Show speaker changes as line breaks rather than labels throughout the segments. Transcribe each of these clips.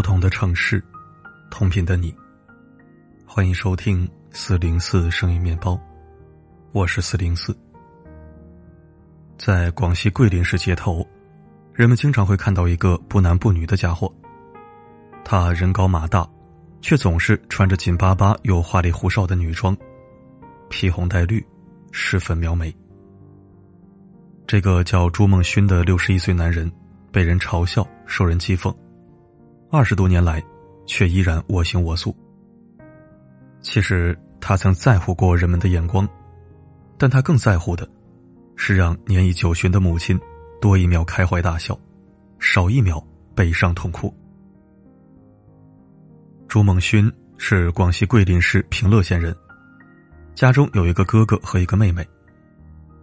不同的城市，同频的你。欢迎收听四零四声音面包，我是四零四。在广西桂林市街头，人们经常会看到一个不男不女的家伙，他人高马大，却总是穿着紧巴巴又花里胡哨的女装，披红戴绿，十分描眉。这个叫朱梦勋的六十一岁男人，被人嘲笑，受人讥讽。二十多年来，却依然我行我素。其实他曾在乎过人们的眼光，但他更在乎的，是让年已九旬的母亲多一秒开怀大笑，少一秒悲伤痛哭。朱梦勋是广西桂林市平乐县人，家中有一个哥哥和一个妹妹。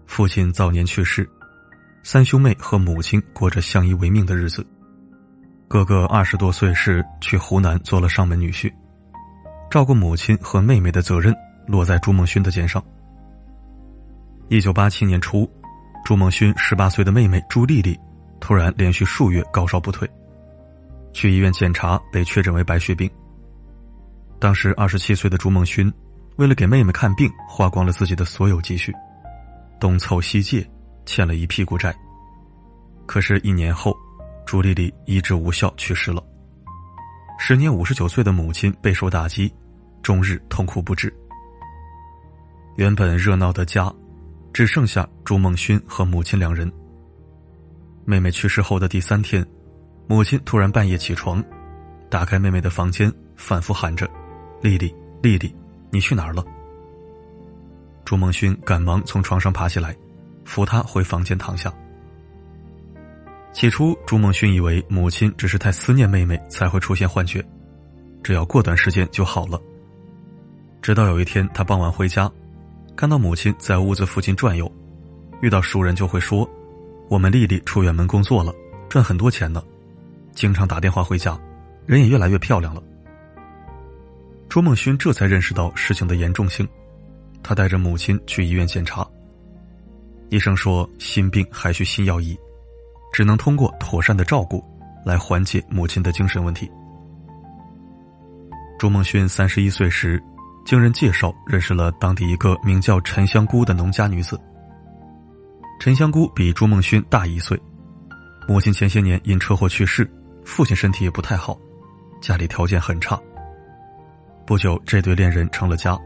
父亲早年去世，三兄妹和母亲过着相依为命的日子。哥哥二十多岁时去湖南做了上门女婿，照顾母亲和妹妹的责任落在朱梦勋的肩上。一九八七年初，朱梦勋十八岁的妹妹朱丽丽突然连续数月高烧不退，去医院检查被确诊为白血病。当时二十七岁的朱梦勋为了给妹妹看病，花光了自己的所有积蓄，东凑西借，欠了一屁股债。可是，一年后。朱丽丽医治无效去世了。时年五十九岁的母亲备受打击，终日痛哭不止。原本热闹的家，只剩下朱梦勋和母亲两人。妹妹去世后的第三天，母亲突然半夜起床，打开妹妹的房间，反复喊着：“丽丽，丽丽，你去哪儿了？”朱梦勋赶忙从床上爬起来，扶她回房间躺下。起初，朱梦勋以为母亲只是太思念妹妹才会出现幻觉，只要过段时间就好了。直到有一天，他傍晚回家，看到母亲在屋子附近转悠，遇到熟人就会说：“我们丽丽出远门工作了，赚很多钱呢，经常打电话回家，人也越来越漂亮了。”朱梦勋这才认识到事情的严重性，他带着母亲去医院检查，医生说心病还需心药医。只能通过妥善的照顾，来缓解母亲的精神问题。朱梦勋三十一岁时，经人介绍认识了当地一个名叫陈香姑的农家女子。陈香姑比朱梦勋大一岁，母亲前些年因车祸去世，父亲身体也不太好，家里条件很差。不久，这对恋人成了家。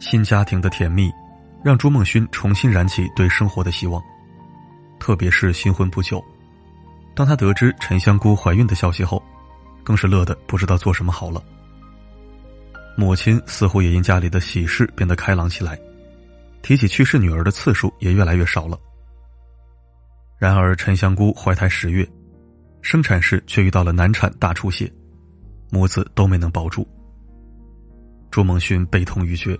新家庭的甜蜜，让朱梦勋重新燃起对生活的希望。特别是新婚不久，当他得知陈香姑怀孕的消息后，更是乐得不知道做什么好了。母亲似乎也因家里的喜事变得开朗起来，提起去世女儿的次数也越来越少了。然而，陈香姑怀胎十月，生产时却遇到了难产大出血，母子都没能保住。朱梦勋悲痛欲绝，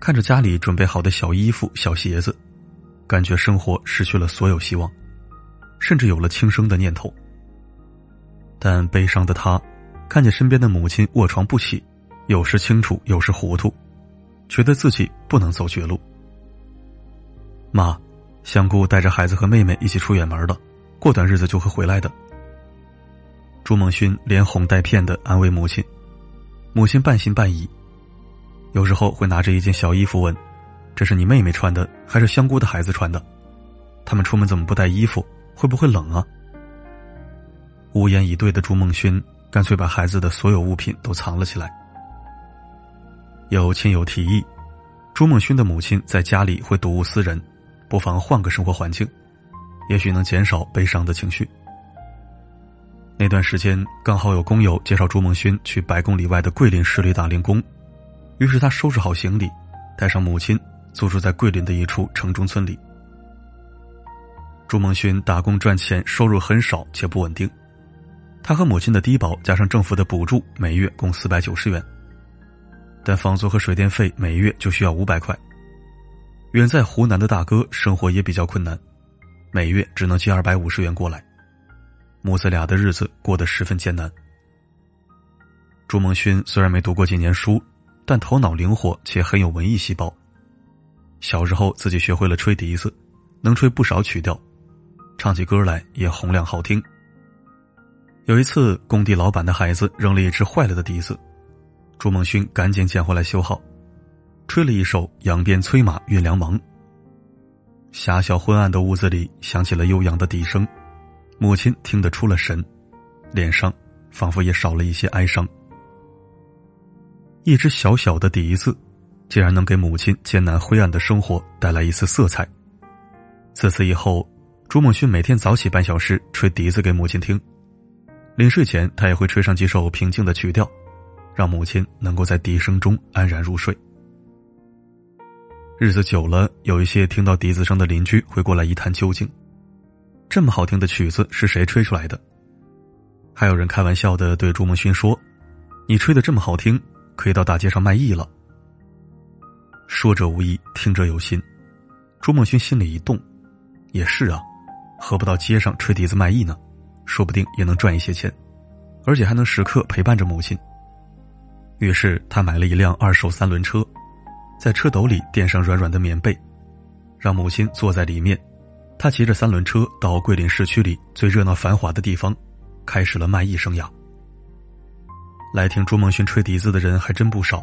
看着家里准备好的小衣服、小鞋子。感觉生活失去了所有希望，甚至有了轻生的念头。但悲伤的他，看见身边的母亲卧床不起，有时清楚，有时糊涂，觉得自己不能走绝路。妈，香姑带着孩子和妹妹一起出远门了，过段日子就会回来的。朱梦勋连哄带骗的安慰母亲，母亲半信半疑，有时候会拿着一件小衣服问。这是你妹妹穿的，还是香菇的孩子穿的？他们出门怎么不带衣服？会不会冷啊？无言以对的朱梦勋干脆把孩子的所有物品都藏了起来。有亲友提议，朱梦勋的母亲在家里会睹物思人，不妨换个生活环境，也许能减少悲伤的情绪。那段时间刚好有工友介绍朱梦勋去百公里外的桂林市里打零工，于是他收拾好行李，带上母亲。租住在桂林的一处城中村里，朱梦勋打工赚钱，收入很少且不稳定。他和母亲的低保加上政府的补助，每月共四百九十元，但房租和水电费每月就需要五百块。远在湖南的大哥生活也比较困难，每月只能寄二百五十元过来，母子俩的日子过得十分艰难。朱梦勋虽然没读过几年书，但头脑灵活且很有文艺细胞。小时候自己学会了吹笛子，能吹不少曲调，唱起歌来也洪亮好听。有一次，工地老板的孩子扔了一只坏了的笛子，朱梦勋赶紧捡回来修好，吹了一首《扬鞭催马运粮忙》。狭小昏暗的屋子里响起了悠扬的笛声，母亲听得出了神，脸上仿佛也少了一些哀伤。一只小小的笛子，竟然能给母亲艰难灰暗的生活带来一丝色彩。自此以后，朱梦勋每天早起半小时吹笛子给母亲听，临睡前他也会吹上几首平静的曲调，让母亲能够在笛声中安然入睡。日子久了，有一些听到笛子声的邻居会过来一探究竟，这么好听的曲子是谁吹出来的？还有人开玩笑的对朱梦勋说：“你吹的这么好听。”可以到大街上卖艺了。说者无意，听者有心。朱梦勋心里一动，也是啊，何不到街上吹笛子卖艺呢？说不定也能赚一些钱，而且还能时刻陪伴着母亲。于是他买了一辆二手三轮车，在车斗里垫上软软的棉被，让母亲坐在里面。他骑着三轮车到桂林市区里最热闹繁华的地方，开始了卖艺生涯。来听朱梦勋吹笛子的人还真不少，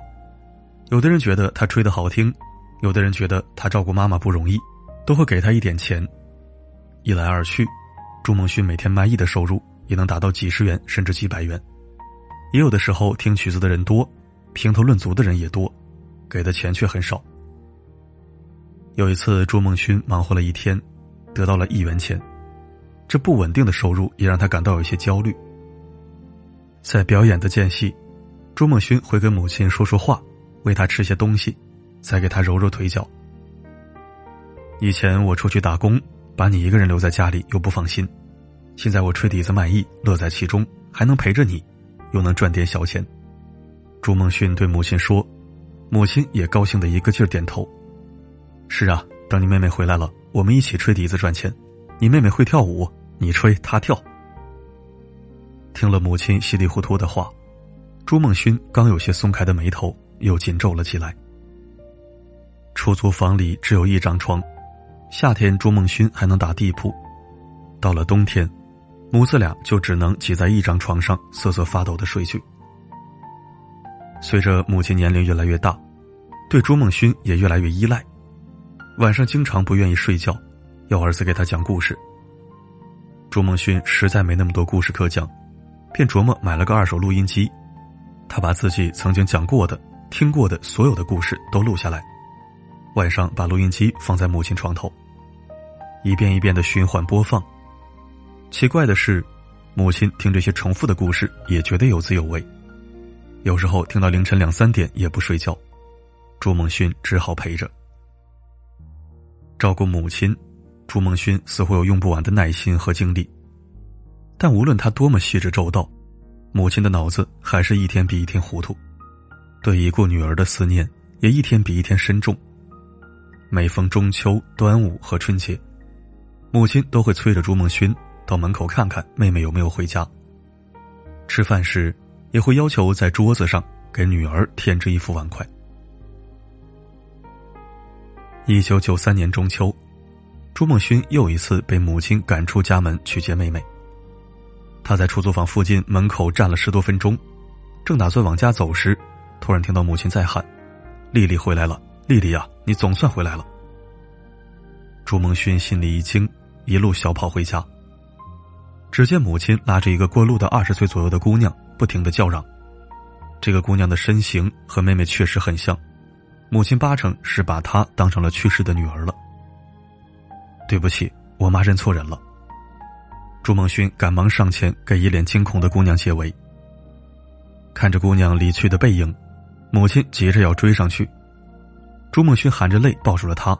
有的人觉得他吹的好听，有的人觉得他照顾妈妈不容易，都会给他一点钱。一来二去，朱梦勋每天卖艺的收入也能达到几十元甚至几百元。也有的时候听曲子的人多，评头论足的人也多，给的钱却很少。有一次，朱梦勋忙活了一天，得到了一元钱，这不稳定的收入也让他感到有些焦虑。在表演的间隙，朱梦勋会跟母亲说说话，喂他吃些东西，再给他揉揉腿脚。以前我出去打工，把你一个人留在家里又不放心，现在我吹笛子卖艺，乐在其中，还能陪着你，又能赚点小钱。朱梦勋对母亲说，母亲也高兴的一个劲儿点头。是啊，等你妹妹回来了，我们一起吹笛子赚钱。你妹妹会跳舞，你吹她跳。听了母亲稀里糊涂的话，朱梦勋刚有些松开的眉头又紧皱了起来。出租房里只有一张床，夏天朱梦勋还能打地铺，到了冬天，母子俩就只能挤在一张床上瑟瑟发抖的睡去。随着母亲年龄越来越大，对朱梦勋也越来越依赖，晚上经常不愿意睡觉，要儿子给他讲故事。朱梦勋实在没那么多故事可讲。便琢磨买了个二手录音机，他把自己曾经讲过的、听过的所有的故事都录下来，晚上把录音机放在母亲床头，一遍一遍的循环播放。奇怪的是，母亲听这些重复的故事也觉得有滋有味，有时候听到凌晨两三点也不睡觉，朱梦勋只好陪着。照顾母亲，朱梦勋似乎有用不完的耐心和精力。但无论他多么细致周到，母亲的脑子还是一天比一天糊涂，对已故女儿的思念也一天比一天深重。每逢中秋、端午和春节，母亲都会催着朱梦勋到门口看看妹妹有没有回家。吃饭时，也会要求在桌子上给女儿添置一副碗筷。一九九三年中秋，朱梦勋又一次被母亲赶出家门去接妹妹。他在出租房附近门口站了十多分钟，正打算往家走时，突然听到母亲在喊：“丽丽回来了，丽丽呀，你总算回来了。”朱梦勋心里一惊，一路小跑回家。只见母亲拉着一个过路的二十岁左右的姑娘，不停的叫嚷。这个姑娘的身形和妹妹确实很像，母亲八成是把她当成了去世的女儿了。对不起，我妈认错人了。朱梦勋赶忙上前给一脸惊恐的姑娘解围。看着姑娘离去的背影，母亲急着要追上去。朱梦勋含着泪抱住了她：“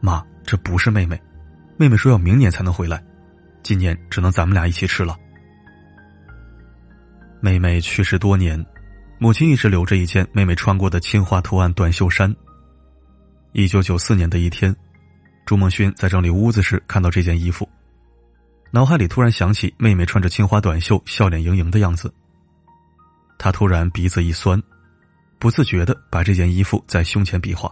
妈，这不是妹妹，妹妹说要明年才能回来，今年只能咱们俩一起吃了。”妹妹去世多年，母亲一直留着一件妹妹穿过的青花图案短袖衫。一九九四年的一天，朱梦勋在整理屋子时看到这件衣服。脑海里突然想起妹妹穿着青花短袖、笑脸盈盈的样子，他突然鼻子一酸，不自觉的把这件衣服在胸前比划。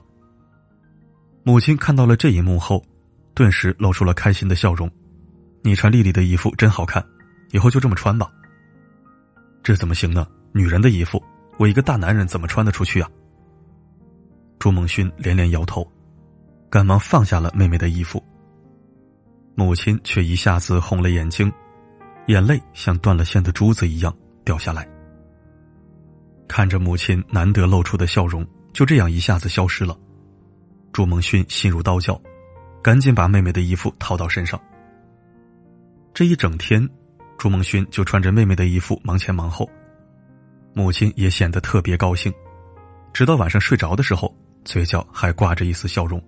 母亲看到了这一幕后，顿时露出了开心的笑容：“你穿丽丽的衣服真好看，以后就这么穿吧，这怎么行呢？女人的衣服，我一个大男人怎么穿得出去啊？朱梦勋连连摇头，赶忙放下了妹妹的衣服。母亲却一下子红了眼睛，眼泪像断了线的珠子一样掉下来。看着母亲难得露出的笑容，就这样一下子消失了。朱梦勋心如刀绞，赶紧把妹妹的衣服套到身上。这一整天，朱梦勋就穿着妹妹的衣服忙前忙后，母亲也显得特别高兴，直到晚上睡着的时候，嘴角还挂着一丝笑容。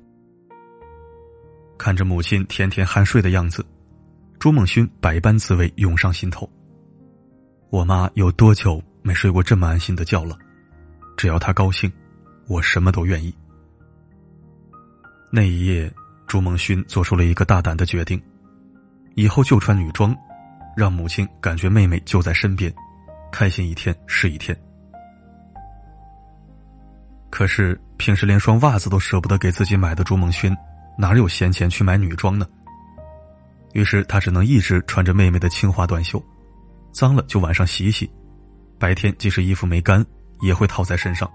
看着母亲甜甜酣睡的样子，朱梦勋百般滋味涌上心头。我妈有多久没睡过这么安心的觉了？只要她高兴，我什么都愿意。那一夜，朱梦勋做出了一个大胆的决定。以后就穿女装，让母亲感觉妹妹就在身边，开心一天是一天。可是平时连双袜子都舍不得给自己买的朱梦勋，哪有闲钱去买女装呢？于是他只能一直穿着妹妹的青花短袖，脏了就晚上洗洗，白天即使衣服没干，也会套在身上。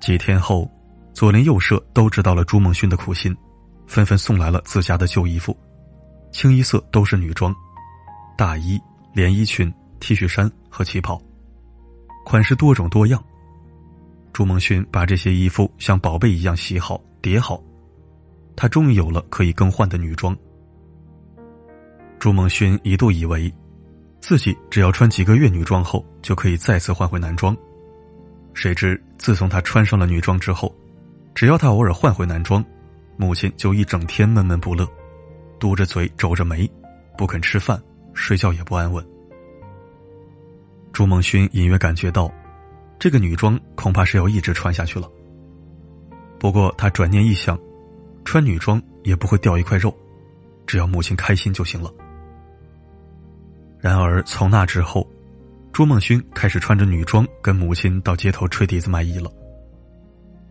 几天后，左邻右舍都知道了朱梦勋的苦心，纷纷送来了自家的旧衣服。清一色都是女装，大衣、连衣裙、T 恤衫和旗袍，款式多种多样。朱梦勋把这些衣服像宝贝一样洗好、叠好，他终于有了可以更换的女装。朱梦勋一度以为，自己只要穿几个月女装后就可以再次换回男装，谁知自从他穿上了女装之后，只要他偶尔换回男装，母亲就一整天闷闷不乐。嘟着嘴，皱着眉，不肯吃饭，睡觉也不安稳。朱梦勋隐约感觉到，这个女装恐怕是要一直穿下去了。不过他转念一想，穿女装也不会掉一块肉，只要母亲开心就行了。然而从那之后，朱梦勋开始穿着女装跟母亲到街头吹笛子卖艺了。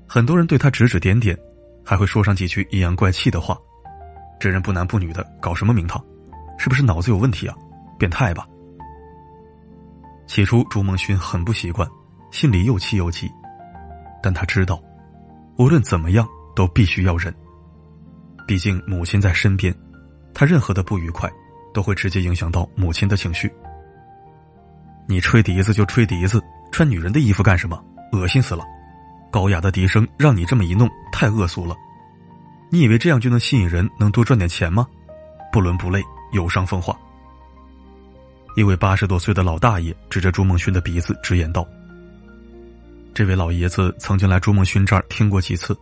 很多人对他指指点点，还会说上几句阴阳怪气的话。这人不男不女的，搞什么名堂？是不是脑子有问题啊？变态吧？起初，朱梦勋很不习惯，心里又气又急，但他知道，无论怎么样都必须要忍。毕竟母亲在身边，他任何的不愉快都会直接影响到母亲的情绪。你吹笛子就吹笛子，穿女人的衣服干什么？恶心死了！高雅的笛声让你这么一弄，太恶俗了。你以为这样就能吸引人，能多赚点钱吗？不伦不类，有伤风化。一位八十多岁的老大爷指着朱梦勋的鼻子直言道：“这位老爷子曾经来朱梦勋这儿听过几次，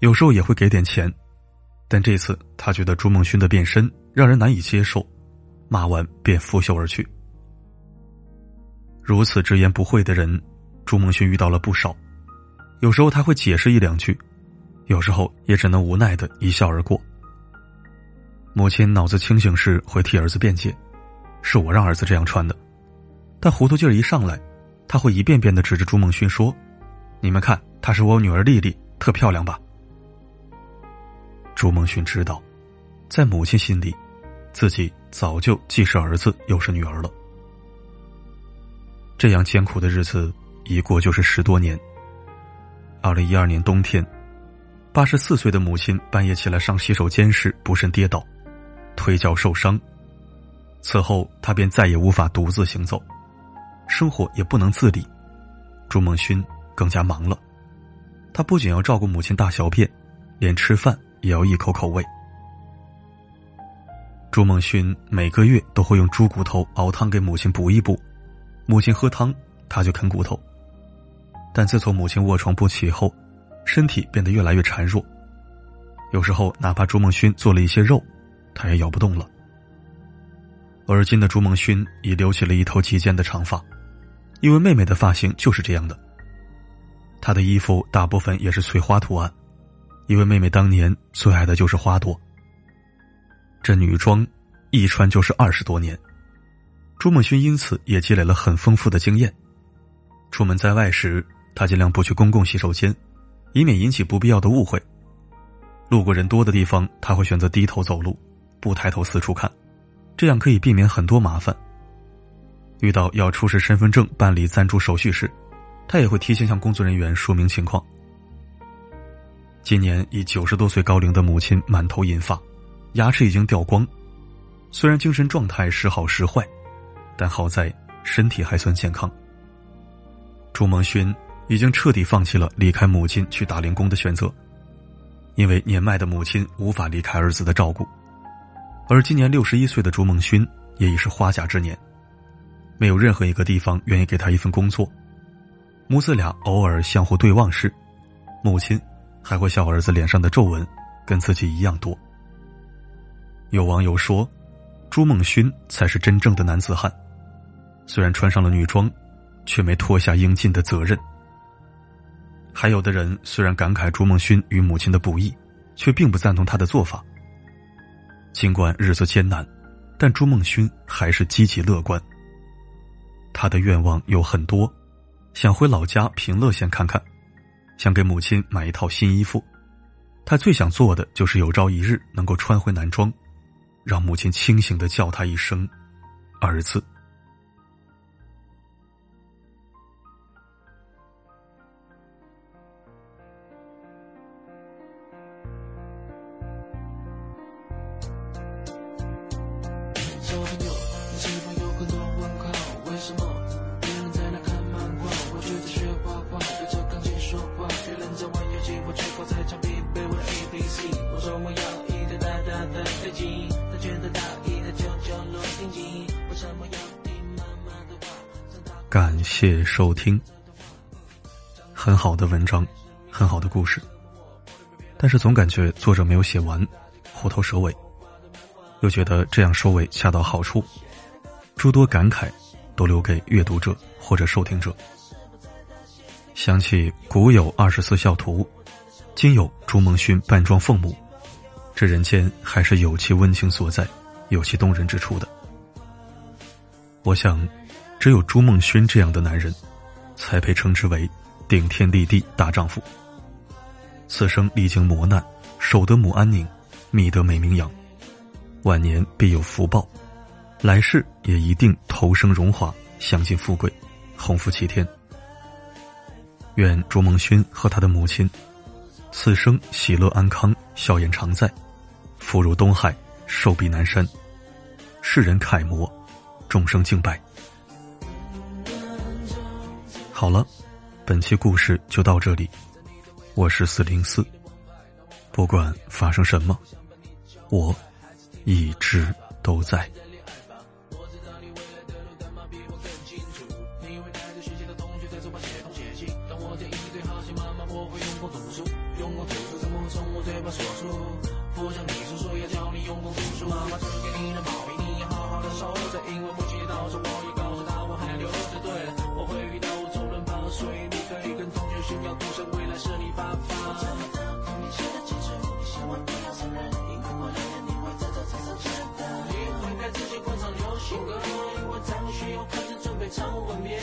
有时候也会给点钱，但这次他觉得朱梦勋的变身让人难以接受，骂完便拂袖而去。如此直言不讳的人，朱梦勋遇到了不少，有时候他会解释一两句。”有时候也只能无奈的一笑而过。母亲脑子清醒时会替儿子辩解：“是我让儿子这样穿的。”但糊涂劲儿一上来，他会一遍遍的指着朱梦勋说：“你们看，她是我女儿丽丽，特漂亮吧？”朱梦勋知道，在母亲心里，自己早就既是儿子又是女儿了。这样艰苦的日子一过就是十多年。二零一二年冬天。八十四岁的母亲半夜起来上洗手间时不慎跌倒，腿脚受伤。此后，他便再也无法独自行走，生活也不能自理。朱梦勋更加忙了，他不仅要照顾母亲大小便，连吃饭也要一口口喂。朱梦勋每个月都会用猪骨头熬汤给母亲补一补，母亲喝汤，他就啃骨头。但自从母亲卧床不起后，身体变得越来越孱弱，有时候哪怕朱梦勋做了一些肉，他也咬不动了。而今的朱梦勋已留起了一头及肩的长发，因为妹妹的发型就是这样的。他的衣服大部分也是翠花图案，因为妹妹当年最爱的就是花朵。这女装一穿就是二十多年，朱梦勋因此也积累了很丰富的经验。出门在外时，他尽量不去公共洗手间。以免引起不必要的误会。路过人多的地方，他会选择低头走路，不抬头四处看，这样可以避免很多麻烦。遇到要出示身份证办理暂住手续时，他也会提前向工作人员说明情况。今年已九十多岁高龄的母亲满头银发，牙齿已经掉光，虽然精神状态时好时坏，但好在身体还算健康。朱梦勋已经彻底放弃了离开母亲去打零工的选择，因为年迈的母亲无法离开儿子的照顾，而今年六十一岁的朱梦勋也已是花甲之年。没有任何一个地方愿意给他一份工作，母子俩偶尔相互对望时，母亲还会笑儿子脸上的皱纹跟自己一样多。有网友说，朱梦勋才是真正的男子汉，虽然穿上了女装，却没脱下应尽的责任。还有的人虽然感慨朱梦勋与母亲的不易，却并不赞同他的做法。尽管日子艰难，但朱梦勋还是积极乐观。他的愿望有很多，想回老家平乐县看看，想给母亲买一套新衣服。他最想做的就是有朝一日能够穿回男装，让母亲清醒的叫他一声“儿子”。感谢收听，很好的文章，很好的故事，但是总感觉作者没有写完，虎头蛇尾，又觉得这样收尾恰到好处，诸多感慨都留给阅读者或者收听者。想起古有二十四孝图，今有朱梦勋扮装凤母，这人间还是有其温情所在，有其动人之处的。我想。只有朱梦勋这样的男人，才配称之为顶天立地大丈夫。此生历经磨难，守得母安宁，觅得美名扬，晚年必有福报，来世也一定投生荣华，享尽富贵，鸿福齐天。愿朱梦勋和他的母亲，此生喜乐安康，笑颜常在，福如东海，寿比南山，世人楷模，众生敬拜。好了，本期故事就到这里。我是四零四，不管发生什么，我一直都在。
妈妈只给你的宝贝，你要好好的守着，因为母亲到时我一个。所以你可以跟同学炫耀独神未来是你爸爸我找不到童你写的情书你写完不要送人因为过两天你会在这场上捡到你会开始喜广场流行歌因为张学友开始准备唱吻别